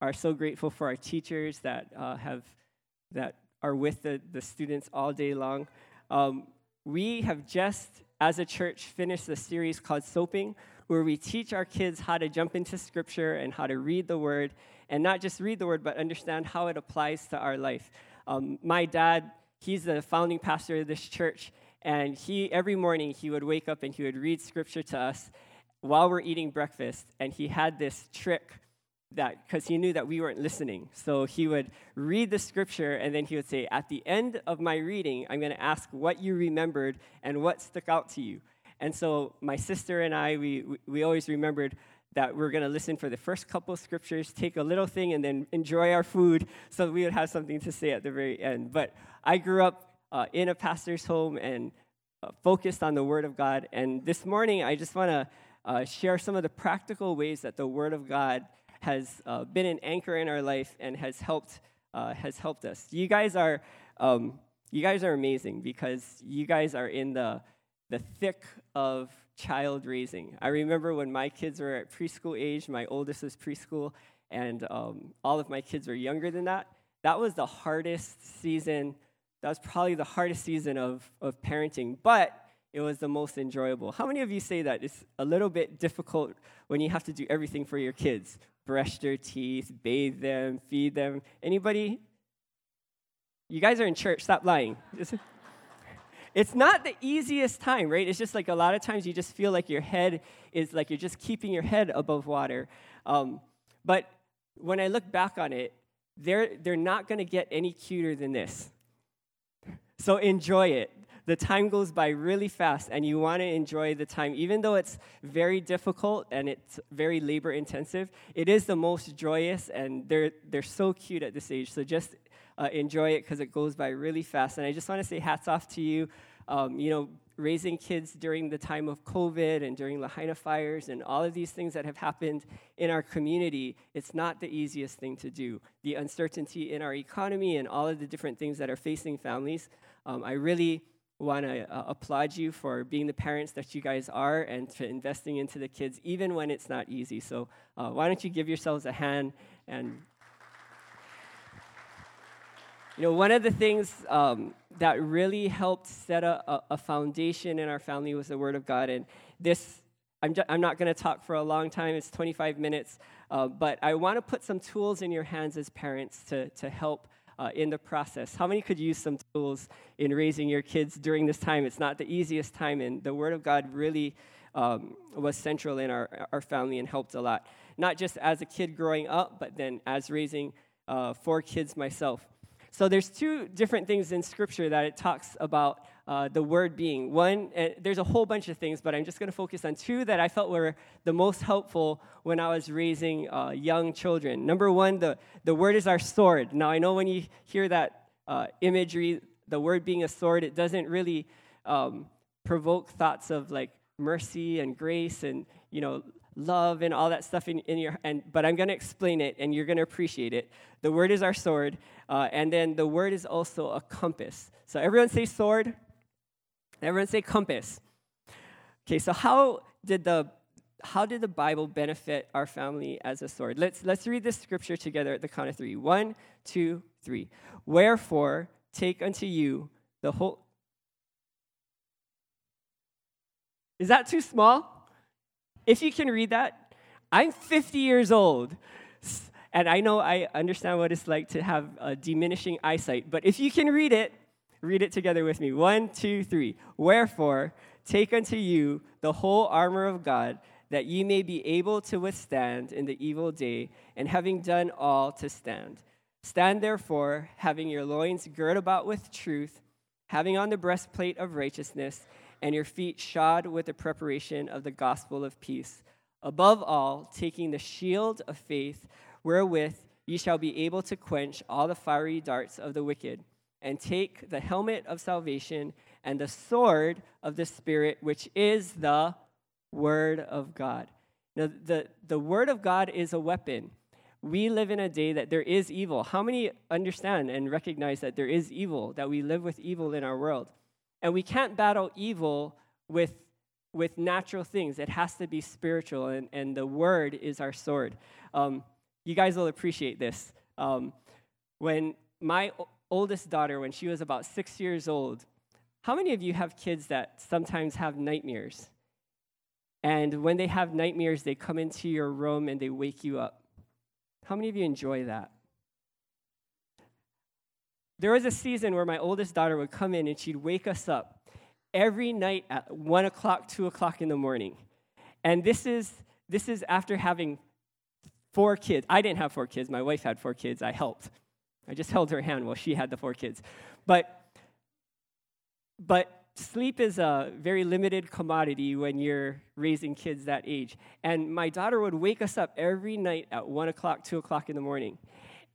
are so grateful for our teachers that uh, have that are with the, the students all day long. Um, we have just, as a church, finished a series called Soaping, where we teach our kids how to jump into Scripture and how to read the Word, and not just read the Word, but understand how it applies to our life. Um, my dad, he's the founding pastor of this church, and he every morning he would wake up and he would read Scripture to us while we're eating breakfast, and he had this trick that because he knew that we weren't listening. So he would read the scripture and then he would say, At the end of my reading, I'm going to ask what you remembered and what stuck out to you. And so my sister and I, we, we always remembered that we are going to listen for the first couple scriptures, take a little thing, and then enjoy our food so we would have something to say at the very end. But I grew up uh, in a pastor's home and uh, focused on the Word of God. And this morning, I just want to uh, share some of the practical ways that the Word of God has uh, been an anchor in our life and has helped uh, has helped us. You guys are um, you guys are amazing because you guys are in the the thick of child raising. I remember when my kids were at preschool age. My oldest was preschool, and um, all of my kids were younger than that. That was the hardest season. That was probably the hardest season of, of parenting, but it was the most enjoyable. How many of you say that it's a little bit difficult when you have to do everything for your kids? Brush their teeth, bathe them, feed them. Anybody? You guys are in church, stop lying. It's not the easiest time, right? It's just like a lot of times you just feel like your head is like you're just keeping your head above water. Um, but when I look back on it, they're, they're not going to get any cuter than this. So enjoy it the time goes by really fast and you want to enjoy the time. Even though it's very difficult and it's very labor intensive it is the most joyous and they're they're so cute at this age. So just uh, enjoy it because it goes by really fast. And i just want to say hats off to you. Um, you know raising kids during the time of covid and during lahaina fires and all of these things that have happened in our community it's not the easiest thing to do. The uncertainty in our economy and all of the different things that are facing families um, i really want to uh, applaud you for being the parents that you guys are and for investing into the kids, even when it's not easy. So, uh, why don't you give yourselves a hand? And, you know, one of the things um, that really helped set a, a, foundation in our family was the Word of God. And this, I'm, just, I'm not going to talk for a long time, it's 25 minutes, uh, but I want to put some tools in your hands as parents to, to help uh, in the process. How many could use some tools in raising your kids during this time? It's not the easiest time, and the Word of God really um, was central in our, our family and helped a lot. Not just as a kid growing up, but then as raising uh, four kids myself. So there's two different things in Scripture that it talks about uh, the word being. One, uh, there's a whole bunch of things, but I'm just going to focus on two that I felt were the most helpful when I was raising uh, young children. Number one, the, the word is our sword. Now, I know when you hear that uh, imagery, the word being a sword, it doesn't really um, provoke thoughts of like mercy and grace and, you know, love and all that stuff in, in your and but i'm going to explain it and you're going to appreciate it the word is our sword uh, and then the word is also a compass so everyone say sword Everyone say compass. Okay, so how did the how did the Bible benefit our family as a sword? Let's let's read this scripture together at the count of three. One, two, three. Wherefore take unto you the whole. Is that too small? If you can read that, I'm 50 years old. And I know I understand what it's like to have a diminishing eyesight, but if you can read it, Read it together with me. One, two, three. Wherefore, take unto you the whole armor of God, that ye may be able to withstand in the evil day, and having done all, to stand. Stand therefore, having your loins girt about with truth, having on the breastplate of righteousness, and your feet shod with the preparation of the gospel of peace. Above all, taking the shield of faith, wherewith ye shall be able to quench all the fiery darts of the wicked and take the helmet of salvation and the sword of the Spirit, which is the Word of God. Now, the, the Word of God is a weapon. We live in a day that there is evil. How many understand and recognize that there is evil, that we live with evil in our world? And we can't battle evil with, with natural things. It has to be spiritual, and, and the Word is our sword. Um, you guys will appreciate this. Um, when my oldest daughter, when she was about six years old, how many of you have kids that sometimes have nightmares? And when they have nightmares, they come into your room and they wake you up. How many of you enjoy that? There was a season where my oldest daughter would come in and she'd wake us up every night at 1 o'clock, 2 o'clock in the morning. And this is, this is after having four kids. I didn't have four kids, my wife had four kids. I helped. I just held her hand while she had the four kids. But, but sleep is a very limited commodity when you're raising kids that age. And my daughter would wake us up every night at 1 o'clock, 2 o'clock in the morning.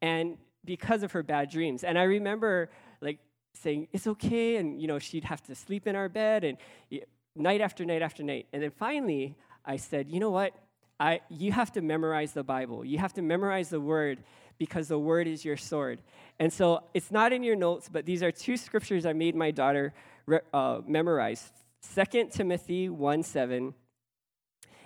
And because of her bad dreams. And I remember like saying, it's okay. And, you know, she'd have to sleep in our bed and night after night after night. And then finally, I said, you know what? I, you have to memorize the Bible. You have to memorize the word because the word is your sword. And so it's not in your notes, but these are two scriptures I made my daughter uh, memorize 2 Timothy 1 7.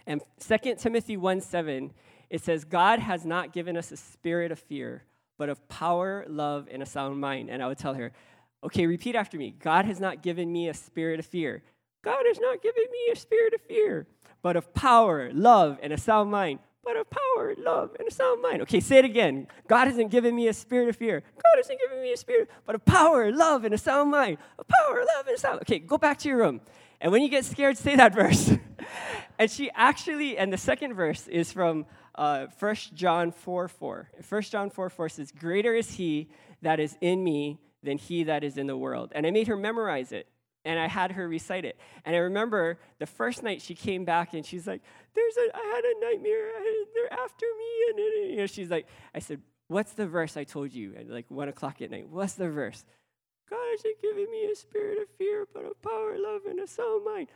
And 2 Timothy 1 7, it says, God has not given us a spirit of fear, but of power, love, and a sound mind. And I would tell her, okay, repeat after me God has not given me a spirit of fear. God has not given me a spirit of fear, but of power, love, and a sound mind. But of power, love, and a sound mind. Okay, say it again. God hasn't given me a spirit of fear. God hasn't given me a spirit, but of power, love, and a sound mind. Of power, love, and a sound. Okay, go back to your room. And when you get scared, say that verse. and she actually, and the second verse is from uh, 1 John 4 4. 1 John 4 4 says, Greater is he that is in me than he that is in the world. And I made her memorize it. And I had her recite it. And I remember the first night she came back and she's like, There's a, I had a nightmare. they're after me. And, you know, she's like, I said, What's the verse I told you at like one o'clock at night? What's the verse? God hasn't given me a spirit of fear, but of power, love, and a sound mind.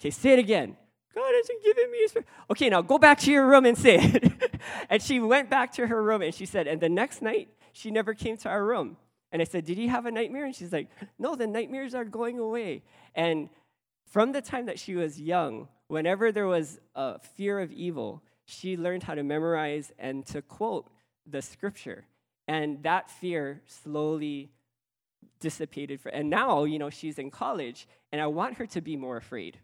Okay, say it again. God hasn't given me a spirit. Okay, now go back to your room and say it. and she went back to her room and she said, and the next night, she never came to our room. And I said, Did you have a nightmare? And she's like, No, the nightmares are going away. And from the time that she was young, whenever there was a fear of evil, she learned how to memorize and to quote the scripture. And that fear slowly dissipated. For, and now, you know, she's in college, and I want her to be more afraid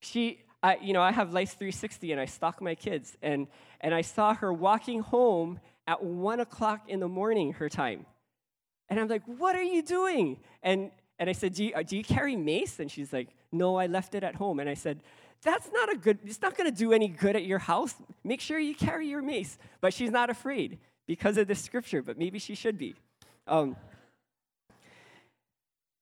she, I, you know, I have Life 360 and I stalk my kids. And, and I saw her walking home at one o'clock in the morning, her time. And I'm like, what are you doing? And, and I said, do you, do you carry mace? And she's like, no, I left it at home. And I said, that's not a good, it's not going to do any good at your house. Make sure you carry your mace. But she's not afraid because of the scripture, but maybe she should be. Um,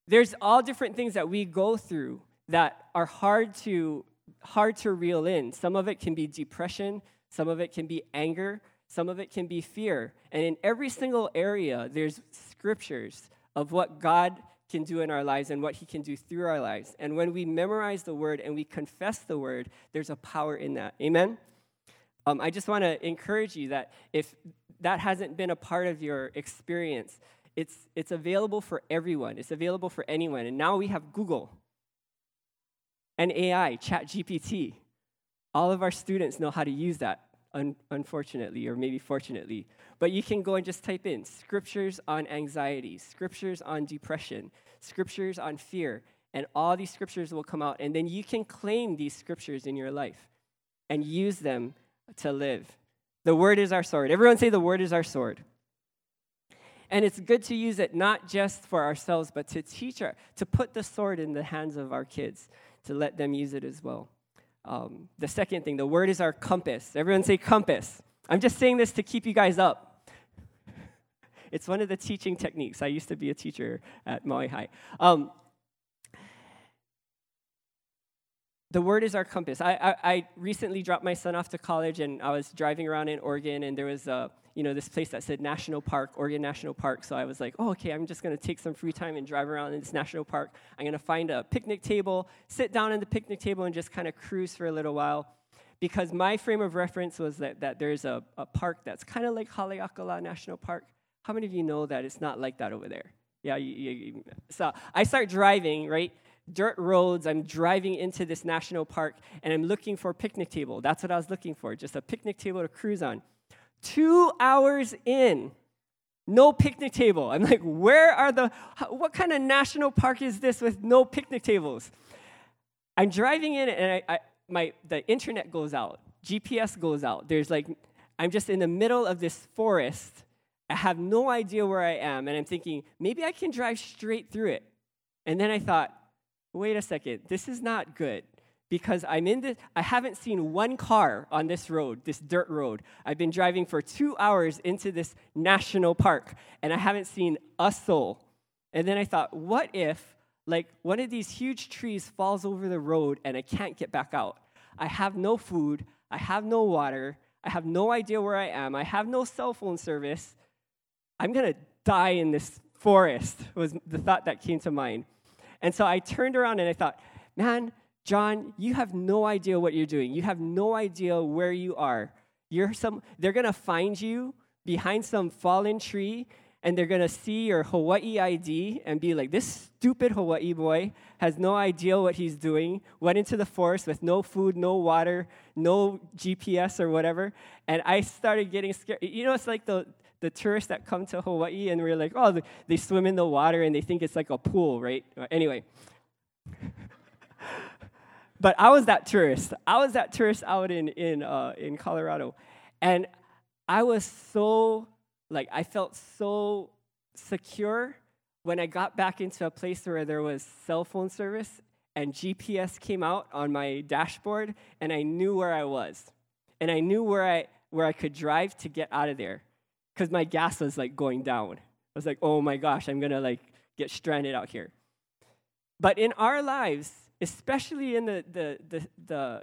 there's all different things that we go through that are hard to hard to reel in. Some of it can be depression, some of it can be anger, some of it can be fear. And in every single area, there's scriptures of what God can do in our lives and what he can do through our lives. And when we memorize the word and we confess the word, there's a power in that. Amen? Um, I just want to encourage you that if that hasn't been a part of your experience, it's, it's available for everyone, it's available for anyone. And now we have Google and AI, ChatGPT. All of our students know how to use that, un- unfortunately, or maybe fortunately. But you can go and just type in scriptures on anxiety, scriptures on depression, scriptures on fear, and all these scriptures will come out. And then you can claim these scriptures in your life and use them to live. The word is our sword. Everyone say, The word is our sword. And it's good to use it not just for ourselves, but to teach our, to put the sword in the hands of our kids to let them use it as well. Um, the second thing, the word is our compass. Everyone say compass. I'm just saying this to keep you guys up. It's one of the teaching techniques. I used to be a teacher at Maui High. Um, the word is our compass. I, I, I, recently dropped my son off to college, and I was driving around in Oregon, and there was a you know, this place that said National Park, Oregon National Park. So I was like, oh, okay, I'm just to take some free time and drive around in this national park. I'm to find a picnic table, sit down at the picnic table, and just kind of cruise for a little while. Because my frame of reference was that, that there's a, a park that's kind of like Haleakala National Park. How many of you know that it's not like that over there? Yeah, you, you, so I start driving, right? Dirt roads. I'm driving into this national park and I'm looking for a picnic table. That's what I was looking for, just a picnic table to cruise on. Two hours in, no picnic table. I'm like, where are the, what kind of national park is this with no picnic tables? I'm driving in and I, I, my, the internet goes out, GPS goes out. There's like, I'm just in the middle of this forest. I have no idea where I am. And I'm thinking, maybe I can drive straight through it. And then I thought, wait a second, this is not good because I'm in this, I haven't seen one car on this road, this dirt road. I've been driving for two hours into this national park and I haven't seen a soul. And then I thought, what if, like, one of these huge trees falls over the road and I can't get back out? I have no food, I have no water, I have no idea where I am, I have no cell phone service. I'm gonna die in this forest, was the thought that came to mind. And so I turned around and I thought, man, John, you have no idea what you're doing. You have no idea where you are. You're some, they're going to find you behind some fallen tree and they're going to see your Hawaii ID and be like, this stupid Hawaii boy has no idea what he's doing, went into the forest with no food, no water, no GPS or whatever. And I started getting scared. You know, it's like the, the tourists that come to Hawaii and we're like, oh, they swim in the water and they think it's like a pool, right? Anyway. but I was that tourist. I was that tourist out in, in, uh, in Colorado. And I was so, like, I felt so secure when I got back into a place where there was cell phone service and GPS came out on my dashboard and I knew where I was. And I knew where I, where I could drive to get out of there because my gas was like going down. I was like, oh my gosh, I'm gonna like get stranded out here. But in our lives, especially in the, the, the, the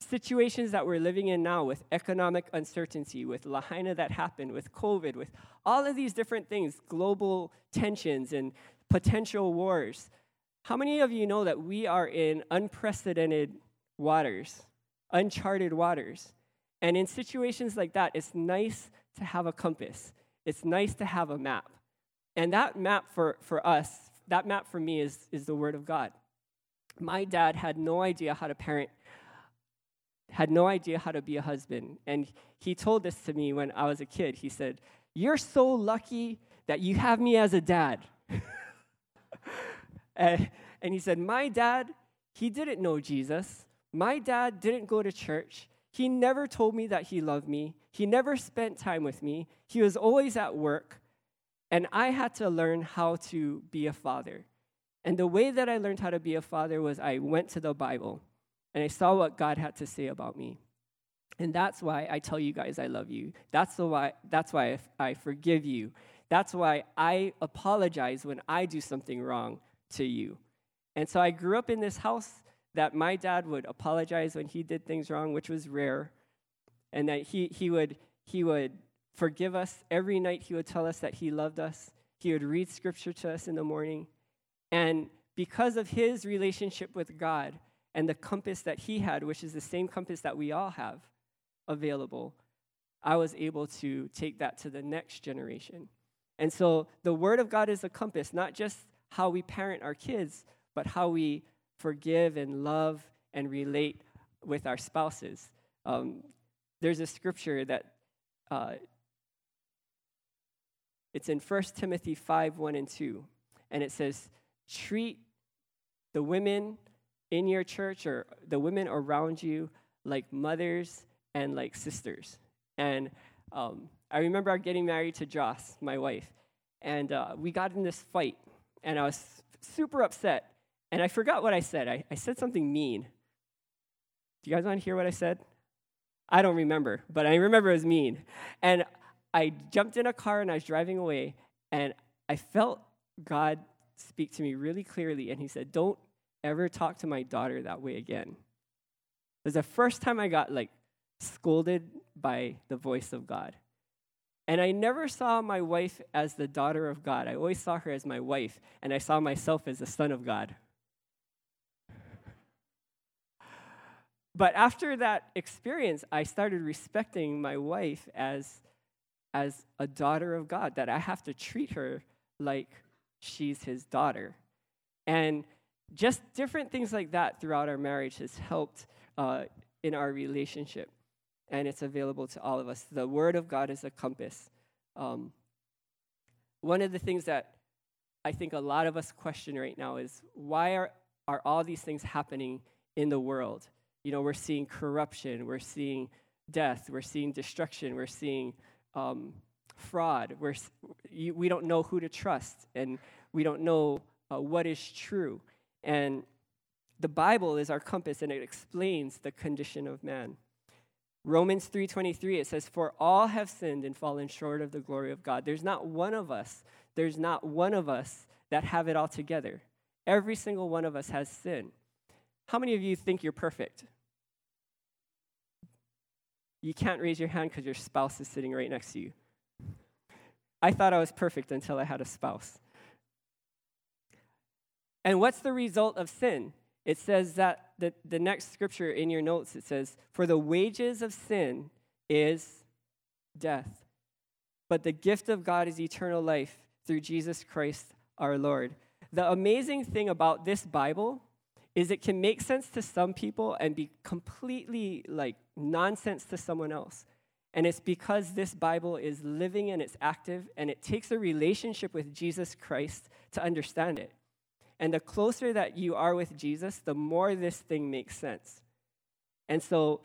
situations that we're living in now with economic uncertainty, with Lahaina that happened, with COVID, with all of these different things, global tensions and potential wars, how many of you know that we are in unprecedented waters, uncharted waters? And in situations like that, it's nice to have a compass. It's nice to have a map. And that map for, for us, that map for me is, is the Word of God. My dad had no idea how to parent, had no idea how to be a husband. And he told this to me when I was a kid. He said, You're so lucky that you have me as a dad. and, and he said, My dad, he didn't know Jesus. My dad didn't go to church. He never told me that he loved me. He never spent time with me. He was always at work. And I had to learn how to be a father. And the way that I learned how to be a father was I went to the Bible and I saw what God had to say about me. And that's why I tell you guys I love you. That's, the why, that's why I forgive you. That's why I apologize when I do something wrong to you. And so I grew up in this house that my dad would apologize when he did things wrong, which was rare, and that he, he, would, he would forgive us. Every night he would tell us that he loved us. He would read scripture to us in the morning. And because of his relationship with God and the compass that he had, which is the same compass that we all have available, I was able to take that to the next generation. And so the Word of God is a compass, not just how we parent our kids, but how we forgive and love and relate with our spouses. Um, there's a scripture that uh, it's in 1 Timothy 5 1 and 2, and it says, Treat the women in your church or the women around you like mothers and like sisters. And um, I remember getting married to Joss, my wife, and uh, we got in this fight, and I was super upset and I forgot what I said. I, I said something mean. Do you guys want to hear what I said? I don't remember, but I remember it was mean. And I jumped in a car and I was driving away, and I felt God speak to me really clearly. And He said, Don't ever talk to my daughter that way again. It was the first time I got like scolded by the voice of God. And I never saw my wife as the daughter of God. I always saw her as my wife, and I saw myself as the son of God. But after that experience, I started respecting my wife as, as a daughter of God, that I have to treat her like she's his daughter. And just different things like that throughout our marriage has helped uh, in our relationship. And it's available to all of us. The Word of God is a compass. Um, one of the things that I think a lot of us question right now is why are, are all these things happening in the world? You know, we're seeing corruption, we're seeing death, we're seeing destruction, we're seeing um, fraud, we're, we don't know who to trust, and we don't know uh, what is true. And the Bible is our compass and it explains the condition of man. Romans 3:23 it says for all have sinned and fallen short of the glory of God. There's not one of us, there's not one of us that have it all together. Every single one of us has sin. How many of you think you're perfect? You can't raise your hand because your spouse is sitting right next to you. I thought I was perfect until I had a spouse. And what's the result of sin? It says that the, the next scripture in your notes, it says, For the wages of sin is death. But the gift of God is eternal life through Jesus Christ our Lord. The amazing thing about this Bible is it can make sense to some people and be completely like nonsense to someone else. And it's because this Bible is living and it's active and it takes a relationship with Jesus Christ to understand it. And the closer that you are with Jesus, the more this thing makes sense. And so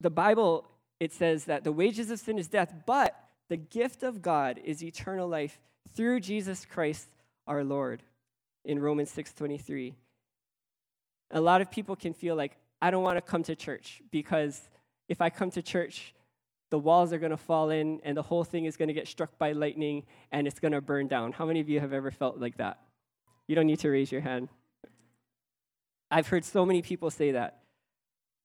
the Bible, it says that the wages of sin is death, but the gift of God is eternal life through Jesus Christ our Lord in Romans 6:23. A lot of people can feel like I don't want to come to church because if I come to church, the walls are going to fall in and the whole thing is going to get struck by lightning and it's going to burn down. How many of you have ever felt like that? You don't need to raise your hand. I've heard so many people say that.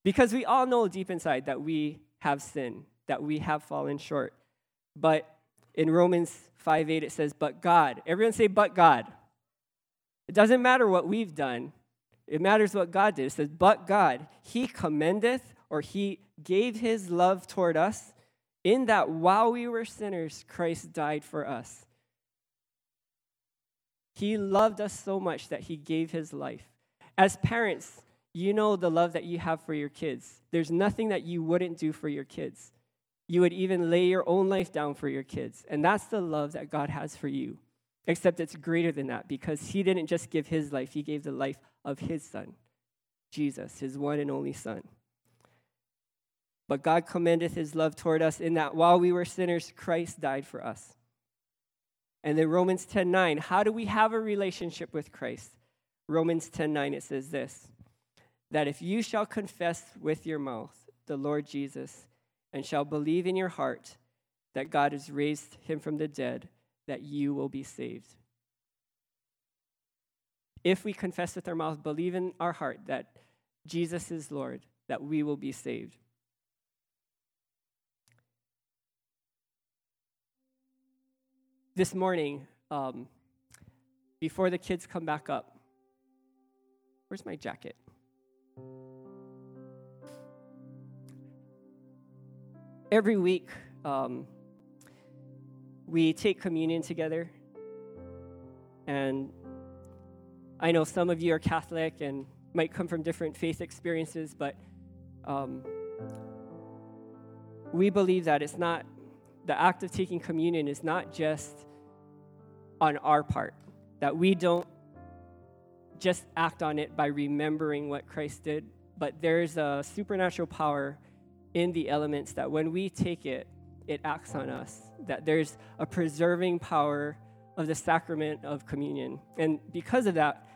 Because we all know deep inside that we have sin, that we have fallen short. But in Romans 5 8, it says, But God. Everyone say, But God. It doesn't matter what we've done, it matters what God did. It says, But God, He commendeth, or He gave His love toward us, in that while we were sinners, Christ died for us. He loved us so much that he gave his life. As parents, you know the love that you have for your kids. There's nothing that you wouldn't do for your kids. You would even lay your own life down for your kids. And that's the love that God has for you. Except it's greater than that because he didn't just give his life, he gave the life of his son, Jesus, his one and only son. But God commendeth his love toward us in that while we were sinners, Christ died for us. And then Romans 10:9, how do we have a relationship with Christ? Romans 10:9 it says this, that if you shall confess with your mouth the Lord Jesus and shall believe in your heart that God has raised him from the dead, that you will be saved. If we confess with our mouth, believe in our heart that Jesus is Lord, that we will be saved. this morning, um, before the kids come back up, where's my jacket? Every week, um, we take communion together. And I know some of you are Catholic and might come from different faith experiences, but um, we believe that it's not, the act of taking communion is not just on our part, that we don't just act on it by remembering what Christ did, but there's a supernatural power in the elements that when we take it, it acts on us, that there's a preserving power of the sacrament of communion. And because of that,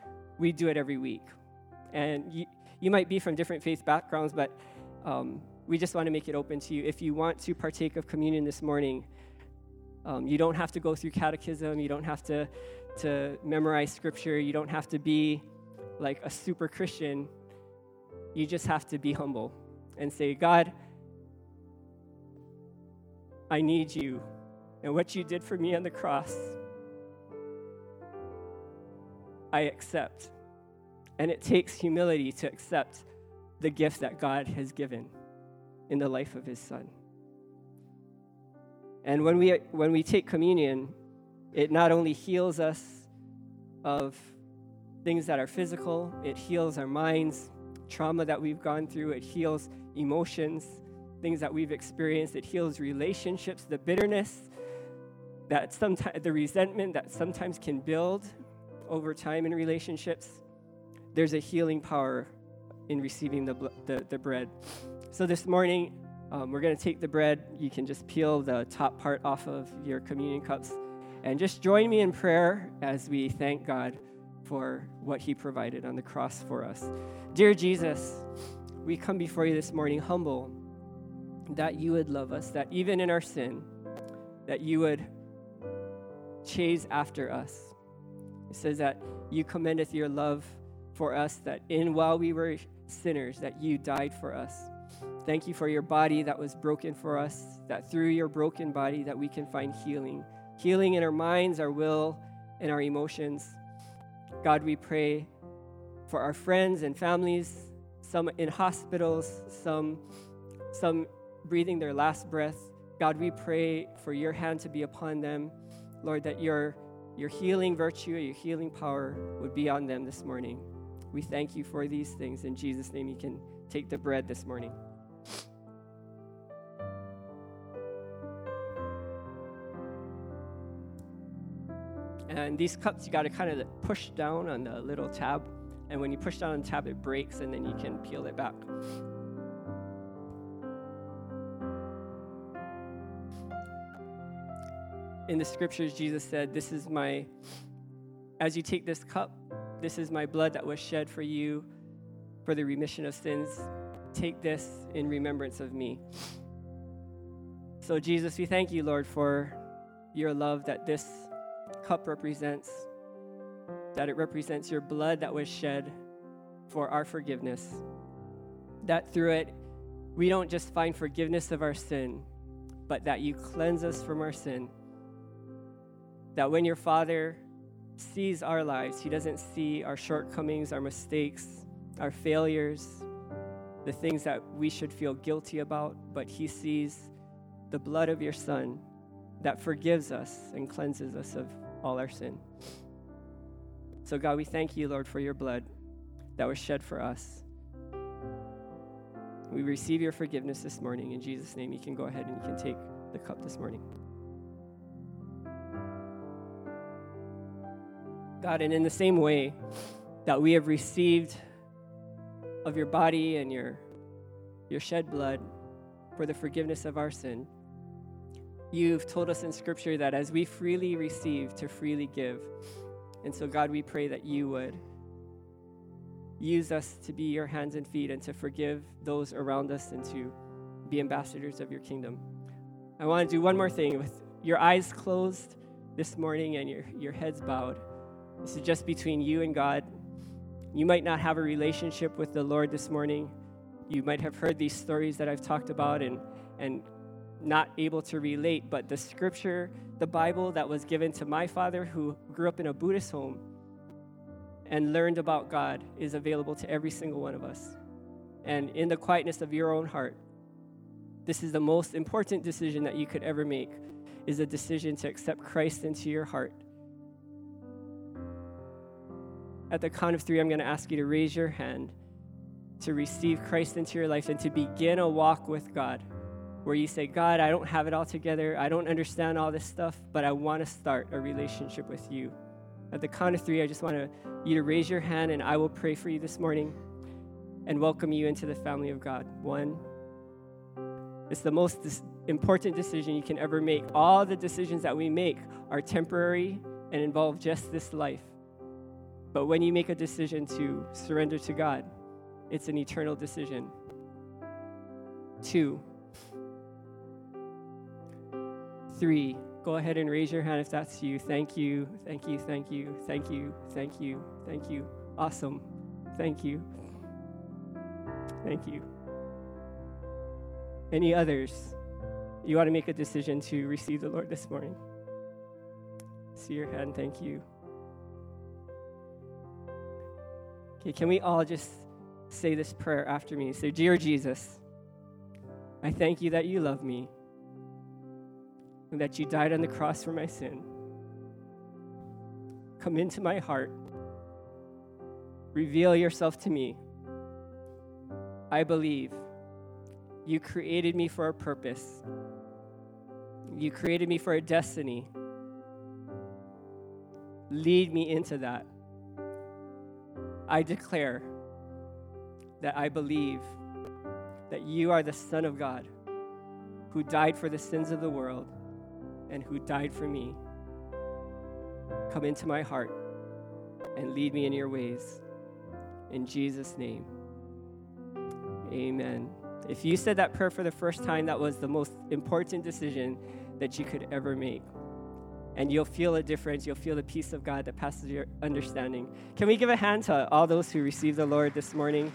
we do it every week. And you, you might be from different faith backgrounds, but um, we just want to make it open to you. If you want to partake of communion this morning, um, you don't have to go through catechism. You don't have to, to memorize scripture. You don't have to be like a super Christian. You just have to be humble and say, God, I need you. And what you did for me on the cross, I accept. And it takes humility to accept the gift that God has given in the life of his son. And when we, when we take communion, it not only heals us of things that are physical, it heals our minds, trauma that we've gone through, it heals emotions, things that we've experienced, it heals relationships, the bitterness, that sometimes the resentment that sometimes can build over time in relationships. There's a healing power in receiving the, the, the bread. So this morning, um, we're going to take the bread. You can just peel the top part off of your communion cups and just join me in prayer as we thank God for what He provided on the cross for us. Dear Jesus, we come before you this morning humble that you would love us, that even in our sin, that you would chase after us. It says that you commendeth your love for us, that in while we were sinners, that you died for us. Thank you for your body that was broken for us, that through your broken body that we can find healing. Healing in our minds, our will, and our emotions. God, we pray for our friends and families, some in hospitals, some, some breathing their last breath. God, we pray for your hand to be upon them. Lord, that your, your healing virtue, your healing power would be on them this morning. We thank you for these things. In Jesus' name, you can take the bread this morning. And these cups, you got to kind of push down on the little tab. And when you push down on the tab, it breaks, and then you can peel it back. In the scriptures, Jesus said, This is my, as you take this cup, this is my blood that was shed for you for the remission of sins. Take this in remembrance of me. So, Jesus, we thank you, Lord, for your love that this cup represents, that it represents your blood that was shed for our forgiveness. That through it, we don't just find forgiveness of our sin, but that you cleanse us from our sin. That when your Father sees our lives, He doesn't see our shortcomings, our mistakes, our failures, the things that we should feel guilty about, but He sees the blood of your Son that forgives us and cleanses us of all our sin. So, God, we thank you, Lord, for your blood that was shed for us. We receive your forgiveness this morning. In Jesus' name, you can go ahead and you can take the cup this morning. God, and in the same way that we have received of your body and your, your shed blood for the forgiveness of our sin, you've told us in Scripture that as we freely receive, to freely give. And so, God, we pray that you would use us to be your hands and feet and to forgive those around us and to be ambassadors of your kingdom. I want to do one more thing with your eyes closed this morning and your, your heads bowed. This is just between you and God. You might not have a relationship with the Lord this morning. You might have heard these stories that I've talked about and, and not able to relate, but the scripture, the Bible that was given to my father who grew up in a Buddhist home and learned about God is available to every single one of us. And in the quietness of your own heart, this is the most important decision that you could ever make is a decision to accept Christ into your heart. At the count of three, I'm going to ask you to raise your hand to receive Christ into your life and to begin a walk with God where you say, God, I don't have it all together. I don't understand all this stuff, but I want to start a relationship with you. At the count of three, I just want you to raise your hand and I will pray for you this morning and welcome you into the family of God. One, it's the most important decision you can ever make. All the decisions that we make are temporary and involve just this life. But when you make a decision to surrender to God, it's an eternal decision. Two, three, go ahead and raise your hand if that's you. Thank you, thank you, thank you, thank you, thank you, thank you. Awesome. Thank you. Thank you. Any others? You want to make a decision to receive the Lord this morning? See your hand. Thank you. Okay, can we all just say this prayer after me? Say, Dear Jesus, I thank you that you love me and that you died on the cross for my sin. Come into my heart reveal yourself to me. I believe you created me for a purpose. You created me for a destiny. Lead me into that. I declare that I believe that you are the Son of God who died for the sins of the world and who died for me. Come into my heart and lead me in your ways. In Jesus' name, amen. If you said that prayer for the first time, that was the most important decision that you could ever make. And you'll feel a difference. You'll feel the peace of God that passes your understanding. Can we give a hand to all those who received the Lord this morning?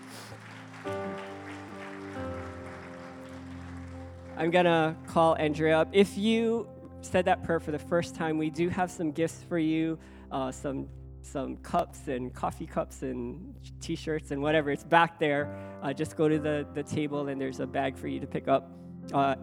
I'm going to call Andrea up. If you said that prayer for the first time, we do have some gifts for you, uh, some some cups and coffee cups and t-shirts and whatever. It's back there. Uh, just go to the, the table and there's a bag for you to pick up. Uh,